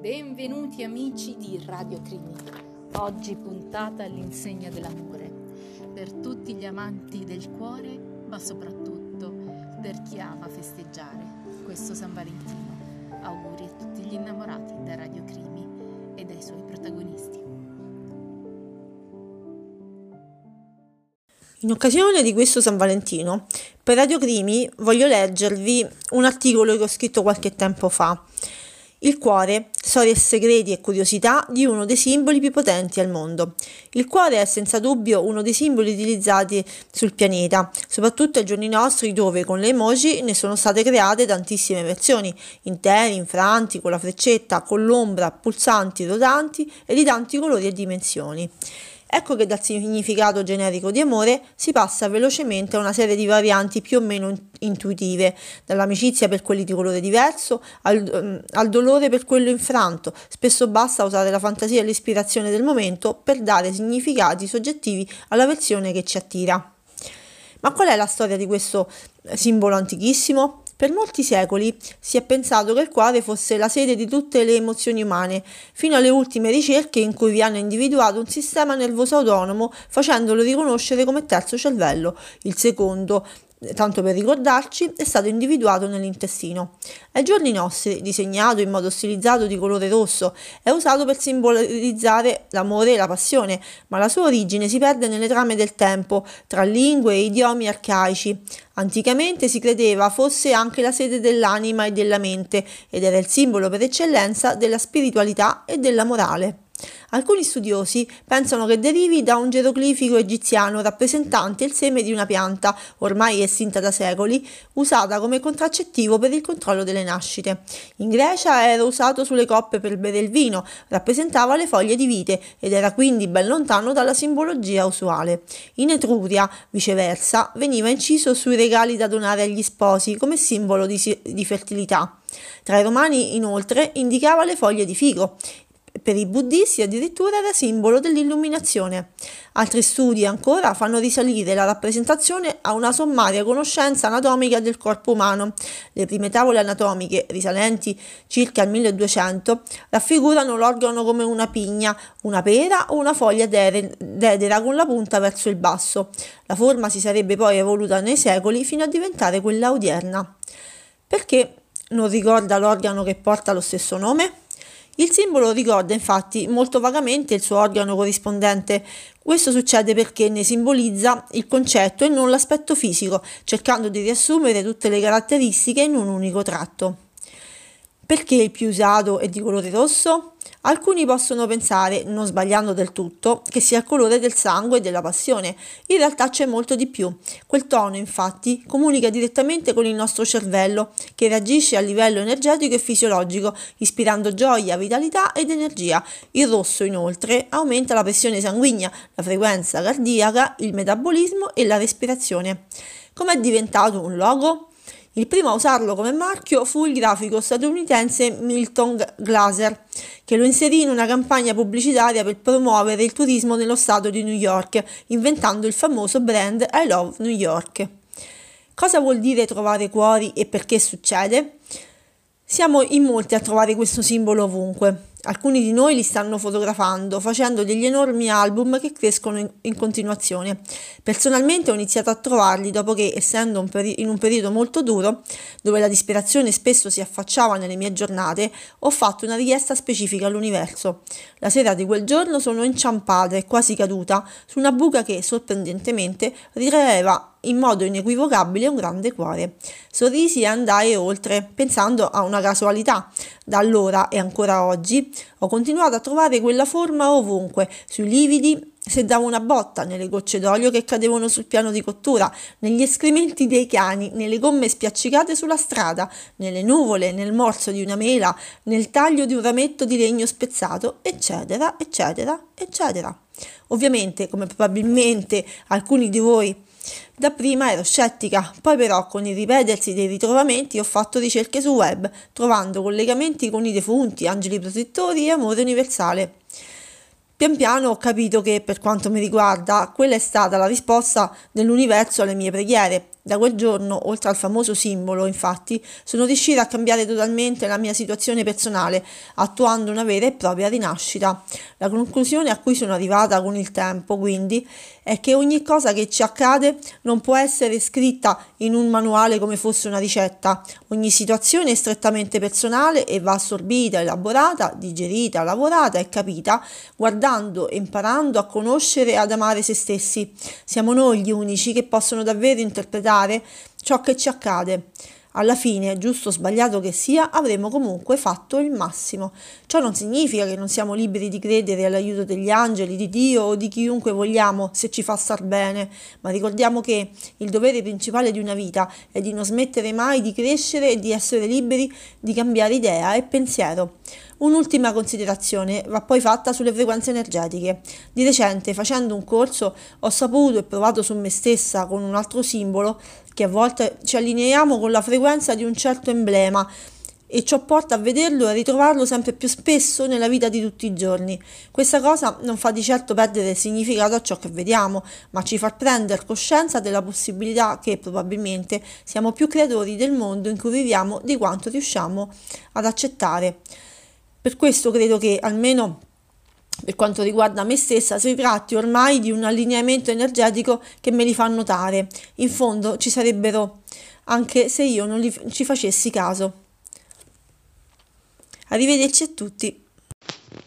Benvenuti amici di Radio Crimi. Oggi puntata all'insegna dell'amore. Per tutti gli amanti del cuore, ma soprattutto per chi ama festeggiare questo San Valentino. Auguri a tutti gli innamorati da Radio Crimi e dai suoi protagonisti. In occasione di questo San Valentino, per Radio Crimi voglio leggervi un articolo che ho scritto qualche tempo fa il cuore, storie segreti e curiosità di uno dei simboli più potenti al mondo. Il cuore è senza dubbio uno dei simboli utilizzati sul pianeta, soprattutto ai giorni nostri dove con le emoji ne sono state create tantissime versioni, interi, infranti, con la freccetta, con l'ombra, pulsanti, rotanti e di tanti colori e dimensioni. Ecco che dal significato generico di amore si passa velocemente a una serie di varianti più o meno intuitive, dall'amicizia per quelli di colore diverso al, mm, al dolore per quello infranto. Spesso basta usare la fantasia e l'ispirazione del momento per dare significati soggettivi alla versione che ci attira. Ma qual è la storia di questo simbolo antichissimo? Per molti secoli si è pensato che il cuore fosse la sede di tutte le emozioni umane, fino alle ultime ricerche in cui vi hanno individuato un sistema nervoso autonomo facendolo riconoscere come terzo cervello, il secondo tanto per ricordarci, è stato individuato nell'intestino. Ai giorni nostri, disegnato in modo stilizzato di colore rosso, è usato per simbolizzare l'amore e la passione, ma la sua origine si perde nelle trame del tempo, tra lingue e idiomi arcaici. Anticamente si credeva fosse anche la sede dell'anima e della mente ed era il simbolo per eccellenza della spiritualità e della morale. Alcuni studiosi pensano che derivi da un geroglifico egiziano rappresentante il seme di una pianta, ormai estinta da secoli, usata come contraccettivo per il controllo delle nascite. In Grecia era usato sulle coppe per bere il vino, rappresentava le foglie di vite ed era quindi ben lontano dalla simbologia usuale. In Etruria, viceversa, veniva inciso sui regali da donare agli sposi come simbolo di, di fertilità. Tra i romani, inoltre, indicava le foglie di figo per i buddisti addirittura era simbolo dell'illuminazione. Altri studi ancora fanno risalire la rappresentazione a una sommaria conoscenza anatomica del corpo umano. Le prime tavole anatomiche, risalenti circa al 1200, raffigurano l'organo come una pigna, una pera o una foglia dedera con la punta verso il basso. La forma si sarebbe poi evoluta nei secoli fino a diventare quella odierna. Perché non ricorda l'organo che porta lo stesso nome? Il simbolo ricorda infatti molto vagamente il suo organo corrispondente. Questo succede perché ne simbolizza il concetto e non l'aspetto fisico, cercando di riassumere tutte le caratteristiche in un unico tratto. Perché il più usato è di colore rosso? Alcuni possono pensare, non sbagliando del tutto, che sia il colore del sangue e della passione. In realtà c'è molto di più. Quel tono, infatti, comunica direttamente con il nostro cervello, che reagisce a livello energetico e fisiologico, ispirando gioia, vitalità ed energia. Il rosso, inoltre, aumenta la pressione sanguigna, la frequenza cardiaca, il metabolismo e la respirazione. Com'è diventato un logo? Il primo a usarlo come marchio fu il grafico statunitense Milton Glaser, che lo inserì in una campagna pubblicitaria per promuovere il turismo nello stato di New York, inventando il famoso brand I Love New York. Cosa vuol dire trovare cuori e perché succede? Siamo in molti a trovare questo simbolo ovunque. Alcuni di noi li stanno fotografando, facendo degli enormi album che crescono in, in continuazione. Personalmente ho iniziato a trovarli dopo che, essendo un peri- in un periodo molto duro, dove la disperazione spesso si affacciava nelle mie giornate, ho fatto una richiesta specifica all'universo. La sera di quel giorno sono inciampata e quasi caduta su una buca che, sorprendentemente, ritraeva in modo inequivocabile un grande cuore. Sorrisi e andai oltre, pensando a una casualità. Da allora e ancora oggi ho continuato a trovare quella forma ovunque, sui lividi se davo una botta, nelle gocce d'olio che cadevano sul piano di cottura, negli escrementi dei cani, nelle gomme spiaccicate sulla strada, nelle nuvole, nel morso di una mela, nel taglio di un rametto di legno spezzato, eccetera, eccetera, eccetera. Ovviamente, come probabilmente alcuni di voi Dapprima ero scettica, poi però con il ripetersi dei ritrovamenti ho fatto ricerche sul web, trovando collegamenti con i defunti, angeli protettori e amore universale. Pian piano ho capito che, per quanto mi riguarda, quella è stata la risposta dell'universo alle mie preghiere Da quel giorno, oltre al famoso simbolo, infatti, sono riuscita a cambiare totalmente la mia situazione personale, attuando una vera e propria rinascita. La conclusione a cui sono arrivata con il tempo, quindi, è che ogni cosa che ci accade non può essere scritta in un manuale come fosse una ricetta. Ogni situazione è strettamente personale e va assorbita, elaborata, digerita, lavorata e capita guardando e imparando a conoscere e ad amare se stessi. Siamo noi gli unici che possono davvero interpretare ciò che ci accade. Alla fine, giusto o sbagliato che sia, avremo comunque fatto il massimo. Ciò non significa che non siamo liberi di credere all'aiuto degli angeli, di Dio o di chiunque vogliamo se ci fa star bene, ma ricordiamo che il dovere principale di una vita è di non smettere mai di crescere e di essere liberi di cambiare idea e pensiero. Un'ultima considerazione va poi fatta sulle frequenze energetiche. Di recente, facendo un corso, ho saputo e provato su me stessa con un altro simbolo che a volte ci allineiamo con la frequenza di un certo emblema e ciò porta a vederlo e a ritrovarlo sempre più spesso nella vita di tutti i giorni. Questa cosa non fa di certo perdere significato a ciò che vediamo, ma ci fa prendere coscienza della possibilità che probabilmente siamo più creatori del mondo in cui viviamo di quanto riusciamo ad accettare. Per questo credo che almeno per quanto riguarda me stessa, si tratti ormai di un allineamento energetico che me li fa notare. In fondo ci sarebbero anche se io non li, ci facessi caso. Arrivederci a tutti.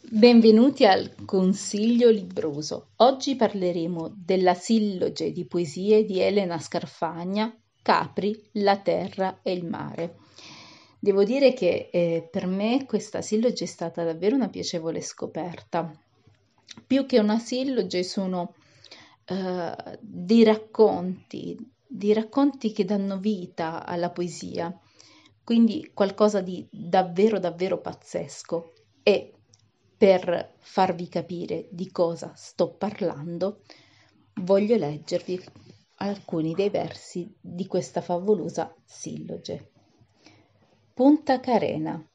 Benvenuti al Consiglio Libroso. Oggi parleremo della silloge di poesie di Elena Scarfagna, Capri, la terra e il mare. Devo dire che eh, per me questa silloge è stata davvero una piacevole scoperta. Più che una silloge sono eh, dei racconti, dei racconti che danno vita alla poesia, quindi qualcosa di davvero davvero pazzesco. E per farvi capire di cosa sto parlando, voglio leggervi alcuni dei versi di questa favolosa silloge. Punta Carena.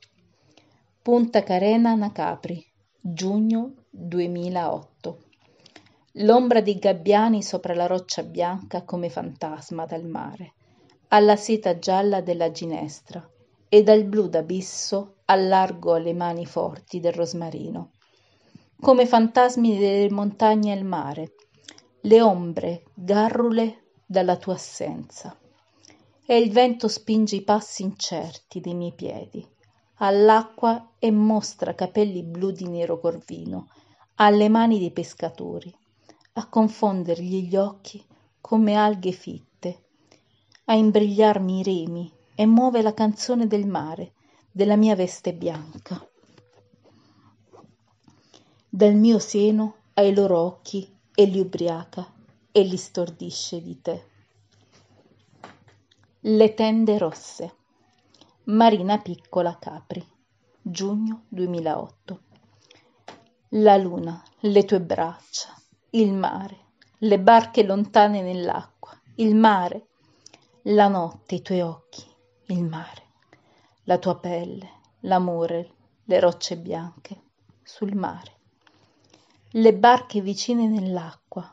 Punta Carena Nacapri, giugno 2008 L'ombra di gabbiani sopra la roccia bianca come fantasma dal mare, alla seta gialla della ginestra e dal blu d'abisso allargo alle mani forti del rosmarino. Come fantasmi delle montagne e il mare, le ombre garrule dalla tua assenza e il vento spinge i passi incerti dei miei piedi. All'acqua e mostra capelli blu di nero corvino alle mani dei pescatori a confondergli gli occhi come alghe fitte a imbrigliarmi i remi e muove la canzone del mare della mia veste bianca. Dal mio seno ai loro occhi e li ubriaca e li stordisce di te le tende rosse. Marina Piccola Capri. Giugno 2008. La luna, le tue braccia, il mare, le barche lontane nell'acqua, il mare, la notte, i tuoi occhi, il mare, la tua pelle, l'amore, le rocce bianche sul mare, le barche vicine nell'acqua,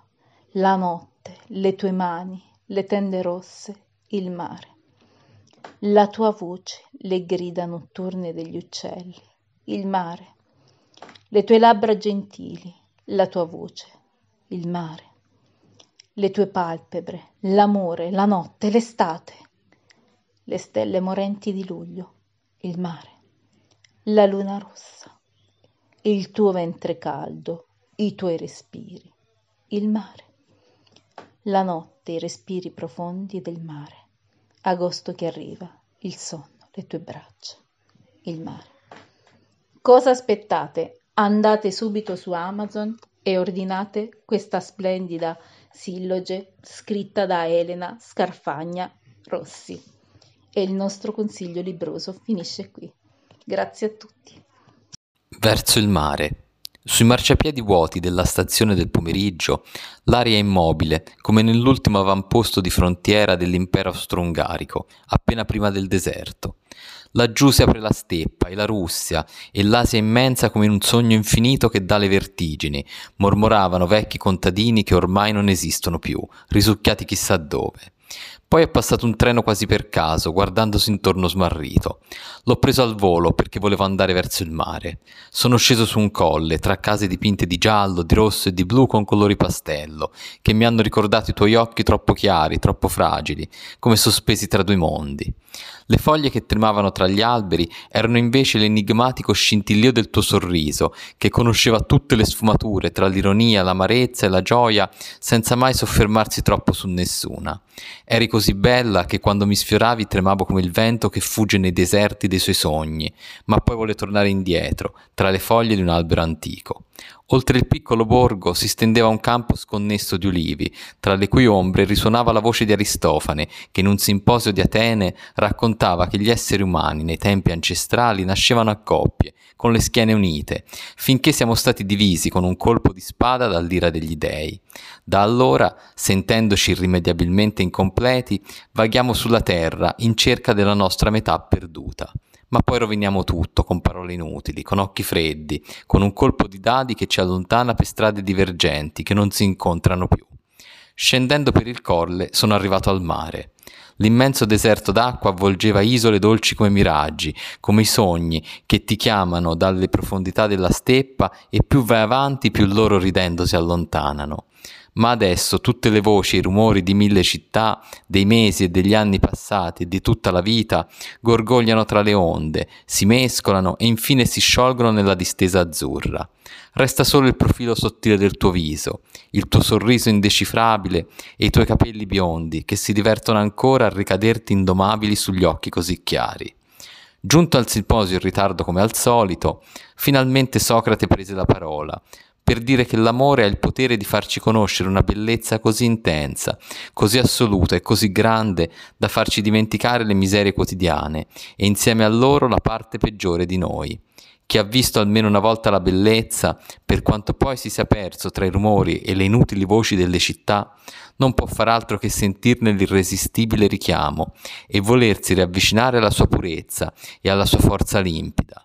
la notte, le tue mani, le tende rosse, il mare. La tua voce, le grida notturne degli uccelli, il mare. Le tue labbra gentili, la tua voce, il mare. Le tue palpebre, l'amore, la notte, l'estate. Le stelle morenti di luglio, il mare. La luna rossa, il tuo ventre caldo, i tuoi respiri, il mare. La notte, i respiri profondi del mare agosto che arriva, il sonno, le tue braccia, il mare. Cosa aspettate? Andate subito su Amazon e ordinate questa splendida silloge scritta da Elena Scarfagna Rossi. E il nostro consiglio libroso finisce qui. Grazie a tutti. Verso il mare. Sui marciapiedi vuoti della stazione del pomeriggio l'aria è immobile, come nell'ultimo avamposto di frontiera dell'impero austro-ungarico, appena prima del deserto. Laggiù si apre la steppa e la Russia, e l'Asia immensa come in un sogno infinito che dà le vertigini, mormoravano vecchi contadini che ormai non esistono più, risucchiati chissà dove. Poi è passato un treno quasi per caso, guardandosi intorno smarrito. L'ho preso al volo perché volevo andare verso il mare. Sono sceso su un colle, tra case dipinte di giallo, di rosso e di blu con colori pastello, che mi hanno ricordato i tuoi occhi troppo chiari, troppo fragili, come sospesi tra due mondi. Le foglie che tremavano tra gli alberi erano invece l'enigmatico scintillio del tuo sorriso, che conosceva tutte le sfumature tra l'ironia, l'amarezza e la gioia, senza mai soffermarsi troppo su nessuna. Eri così bella che quando mi sfioravi tremavo come il vento che fugge nei deserti dei suoi sogni, ma poi vuole tornare indietro, tra le foglie di un albero antico. Oltre il piccolo borgo si stendeva un campo sconnesso di ulivi, tra le cui ombre risuonava la voce di Aristofane, che in un simposio di Atene raccontava che gli esseri umani nei tempi ancestrali nascevano a coppie, con le schiene unite, finché siamo stati divisi con un colpo di spada dall'ira degli dei. Da allora, sentendoci irrimediabilmente incompleti, vaghiamo sulla terra in cerca della nostra metà perduta ma poi roviniamo tutto con parole inutili, con occhi freddi, con un colpo di dadi che ci allontana per strade divergenti che non si incontrano più. Scendendo per il colle sono arrivato al mare. L'immenso deserto d'acqua avvolgeva isole dolci come miraggi, come i sogni che ti chiamano dalle profondità della steppa e più vai avanti più loro ridendo si allontanano ma adesso tutte le voci e i rumori di mille città, dei mesi e degli anni passati e di tutta la vita gorgogliano tra le onde, si mescolano e infine si sciolgono nella distesa azzurra. Resta solo il profilo sottile del tuo viso, il tuo sorriso indecifrabile e i tuoi capelli biondi che si divertono ancora a ricaderti indomabili sugli occhi così chiari. Giunto al simposio in ritardo come al solito, finalmente Socrate prese la parola, per dire che l'amore ha il potere di farci conoscere una bellezza così intensa, così assoluta e così grande da farci dimenticare le miserie quotidiane e insieme a loro la parte peggiore di noi. Chi ha visto almeno una volta la bellezza, per quanto poi si sia perso tra i rumori e le inutili voci delle città, non può far altro che sentirne l'irresistibile richiamo e volersi riavvicinare alla sua purezza e alla sua forza limpida.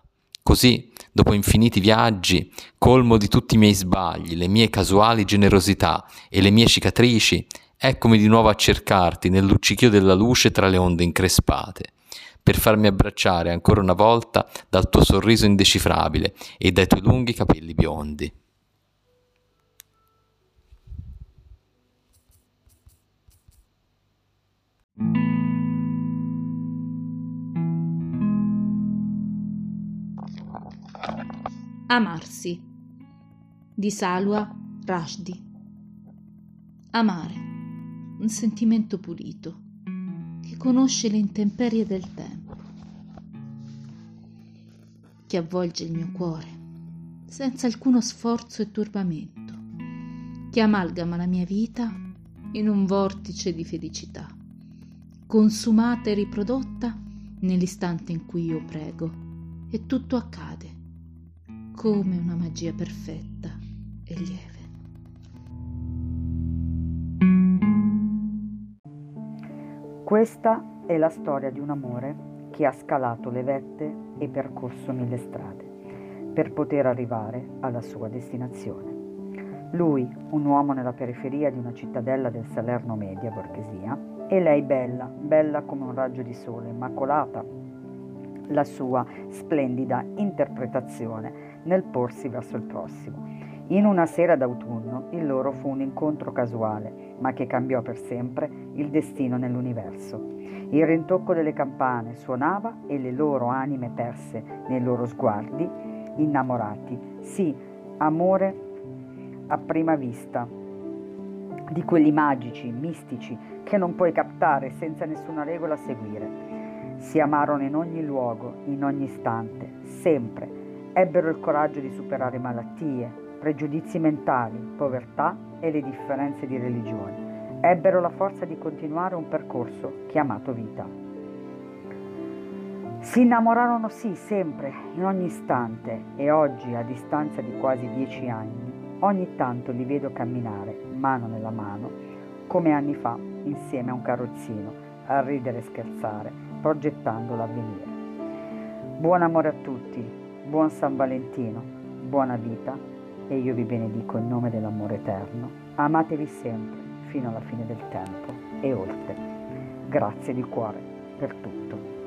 Così, dopo infiniti viaggi, colmo di tutti i miei sbagli, le mie casuali generosità e le mie cicatrici, eccomi di nuovo a cercarti nel luccichio della luce tra le onde increspate, per farmi abbracciare ancora una volta dal tuo sorriso indecifrabile e dai tuoi lunghi capelli biondi. Amarsi di Salwa Rushdie. Amare, un sentimento pulito che conosce le intemperie del tempo, che avvolge il mio cuore senza alcuno sforzo e turbamento, che amalgama la mia vita in un vortice di felicità, consumata e riprodotta nell'istante in cui io prego e tutto accade come una magia perfetta e lieve. Questa è la storia di un amore che ha scalato le vette e percorso mille strade per poter arrivare alla sua destinazione. Lui, un uomo nella periferia di una cittadella del Salerno media borghesia, e lei bella, bella come un raggio di sole, immacolata, la sua splendida interpretazione nel porsi verso il prossimo. In una sera d'autunno il loro fu un incontro casuale, ma che cambiò per sempre il destino nell'universo. Il rintocco delle campane suonava e le loro anime perse nei loro sguardi, innamorati. Sì, amore a prima vista, di quelli magici, mistici, che non puoi captare senza nessuna regola seguire. Si amarono in ogni luogo, in ogni istante, sempre Ebbero il coraggio di superare malattie, pregiudizi mentali, povertà e le differenze di religione. Ebbero la forza di continuare un percorso chiamato vita. Si innamorarono sì, sempre, in ogni istante e oggi, a distanza di quasi dieci anni, ogni tanto li vedo camminare, mano nella mano, come anni fa, insieme a un carrozzino, a ridere e scherzare, progettando l'avvenire. Buon amore a tutti, Buon San Valentino, buona vita e io vi benedico in nome dell'amore eterno. Amatevi sempre fino alla fine del tempo e oltre. Grazie di cuore per tutto.